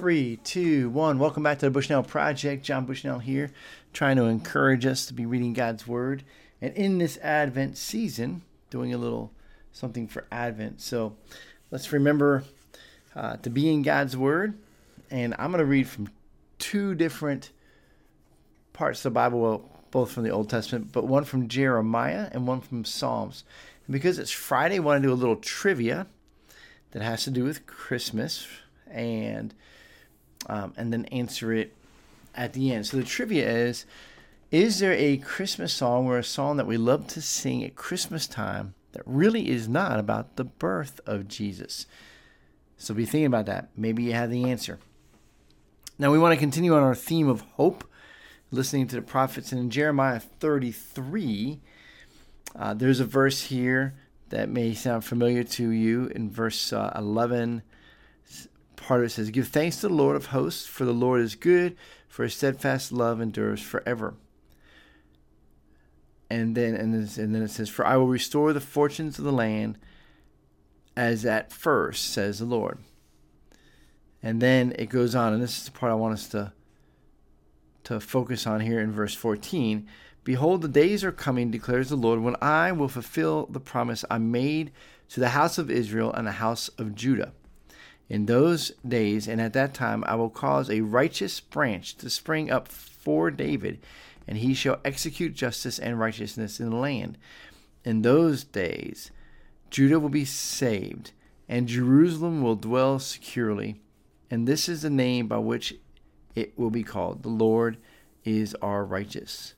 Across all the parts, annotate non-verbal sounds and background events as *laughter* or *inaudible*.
Three, two, one. Welcome back to the Bushnell Project. John Bushnell here, trying to encourage us to be reading God's Word. And in this Advent season, doing a little something for Advent. So let's remember uh, to be in God's Word. And I'm going to read from two different parts of the Bible, well, both from the Old Testament, but one from Jeremiah and one from Psalms. And because it's Friday, I want to do a little trivia that has to do with Christmas and um, and then answer it at the end. So the trivia is Is there a Christmas song or a song that we love to sing at Christmas time that really is not about the birth of Jesus? So be thinking about that. Maybe you have the answer. Now we want to continue on our theme of hope, listening to the prophets. And in Jeremiah 33, uh, there's a verse here that may sound familiar to you in verse uh, 11 part of it says, Give thanks to the Lord of hosts, for the Lord is good, for his steadfast love endures forever. And then and then, and then it says, For I will restore the fortunes of the land as at first, says the Lord. And then it goes on, and this is the part I want us to to focus on here in verse 14. Behold, the days are coming, declares the Lord, when I will fulfill the promise I made to the house of Israel and the house of Judah in those days and at that time I will cause a righteous branch to spring up for David, and he shall execute justice and righteousness in the land. In those days Judah will be saved, and Jerusalem will dwell securely. And this is the name by which it will be called The Lord is our righteous.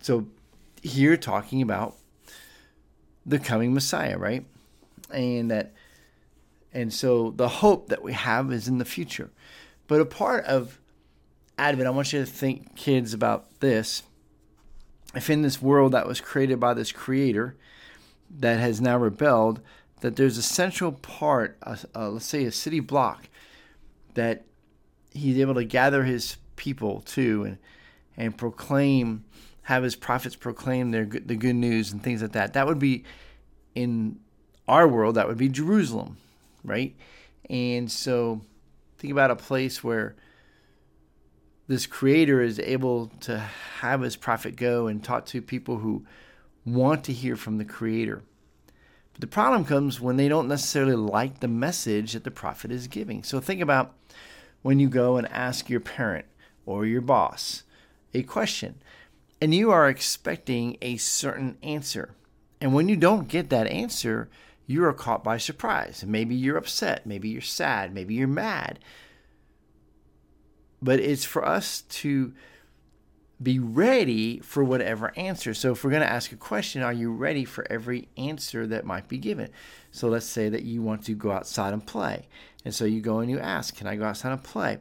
So here talking about the coming Messiah, right? And that and so the hope that we have is in the future. But a part of Advent, I want you to think, kids, about this. If in this world that was created by this creator that has now rebelled, that there's a central part, uh, uh, let's say a city block, that he's able to gather his people to and, and proclaim, have his prophets proclaim their the good news and things like that. That would be in our world, that would be Jerusalem right? And so think about a place where this creator is able to have his prophet go and talk to people who want to hear from the creator. But the problem comes when they don't necessarily like the message that the prophet is giving. So think about when you go and ask your parent or your boss a question and you are expecting a certain answer. And when you don't get that answer, you are caught by surprise. Maybe you're upset, maybe you're sad, maybe you're mad. But it's for us to be ready for whatever answer. So, if we're going to ask a question, are you ready for every answer that might be given? So, let's say that you want to go outside and play. And so you go and you ask, Can I go outside and play?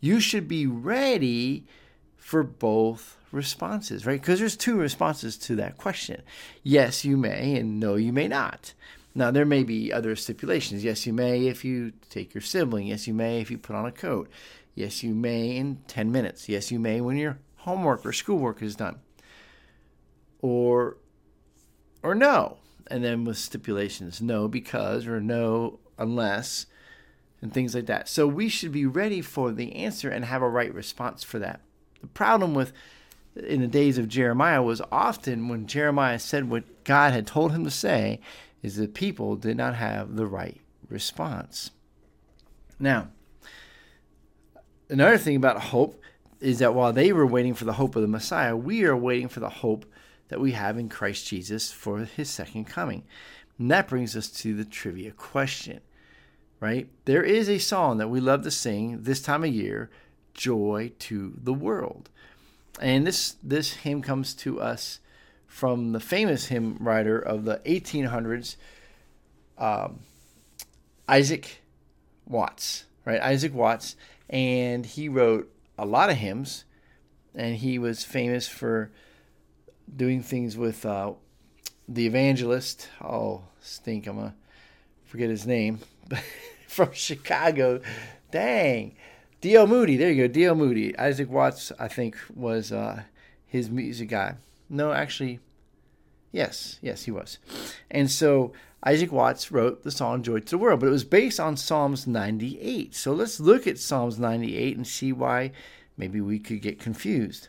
You should be ready for both responses, right? Because there's two responses to that question. Yes, you may, and no, you may not. Now, there may be other stipulations. Yes, you may if you take your sibling. Yes, you may if you put on a coat. Yes, you may in 10 minutes. Yes, you may when your homework or schoolwork is done. Or or no. And then with stipulations, no because or no unless and things like that. So we should be ready for the answer and have a right response for that. The problem with in the days of Jeremiah was often when Jeremiah said what God had told him to say, is that people did not have the right response. Now, another thing about hope is that while they were waiting for the hope of the Messiah, we are waiting for the hope that we have in Christ Jesus for his second coming. And that brings us to the trivia question, right? There is a song that we love to sing this time of year, Joy to the World. And this this hymn comes to us from the famous hymn writer of the 1800s, um, Isaac Watts, right? Isaac Watts, and he wrote a lot of hymns, and he was famous for doing things with uh, the evangelist. Oh, stink! I'm gonna forget his name, *laughs* from Chicago. Dang, D.L. Moody. There you go, D.L. Moody. Isaac Watts, I think, was uh, his music guy. No, actually, Yes, yes, he was. And so Isaac Watts wrote the song Joy to the World, but it was based on Psalms 98. So let's look at Psalms 98 and see why maybe we could get confused.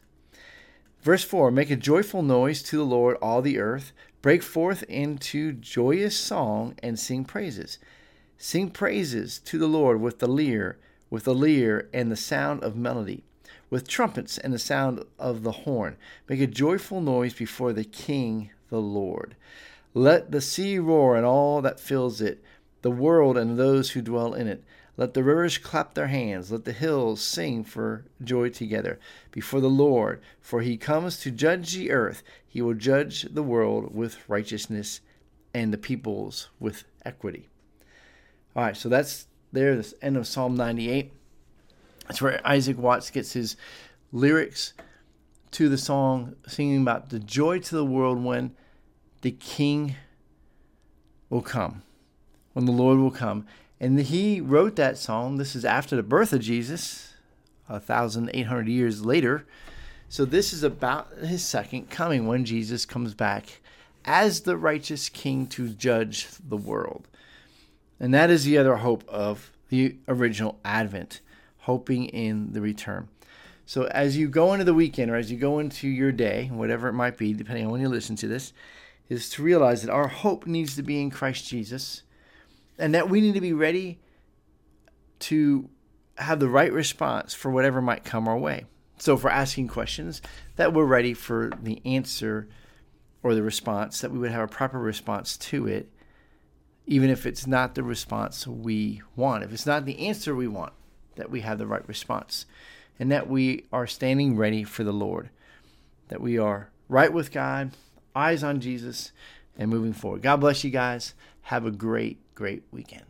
Verse 4 Make a joyful noise to the Lord, all the earth. Break forth into joyous song and sing praises. Sing praises to the Lord with the lyre, with the lyre and the sound of melody, with trumpets and the sound of the horn. Make a joyful noise before the King, the Lord. Let the sea roar and all that fills it, the world and those who dwell in it. Let the rivers clap their hands. Let the hills sing for joy together before the Lord. For he comes to judge the earth. He will judge the world with righteousness and the peoples with equity. All right, so that's there, the end of Psalm 98. That's where Isaac Watts gets his lyrics to the song, singing about the joy to the world when the king will come, when the Lord will come. And he wrote that song. This is after the birth of Jesus, a thousand eight hundred years later. So this is about his second coming when Jesus comes back as the righteous king to judge the world. And that is the other hope of the original Advent, hoping in the return. So as you go into the weekend or as you go into your day, whatever it might be, depending on when you listen to this, is to realize that our hope needs to be in Christ Jesus and that we need to be ready to have the right response for whatever might come our way. So, for asking questions, that we're ready for the answer or the response, that we would have a proper response to it, even if it's not the response we want. If it's not the answer we want, that we have the right response, and that we are standing ready for the Lord, that we are right with God eyes on Jesus, and moving forward. God bless you guys. Have a great, great weekend.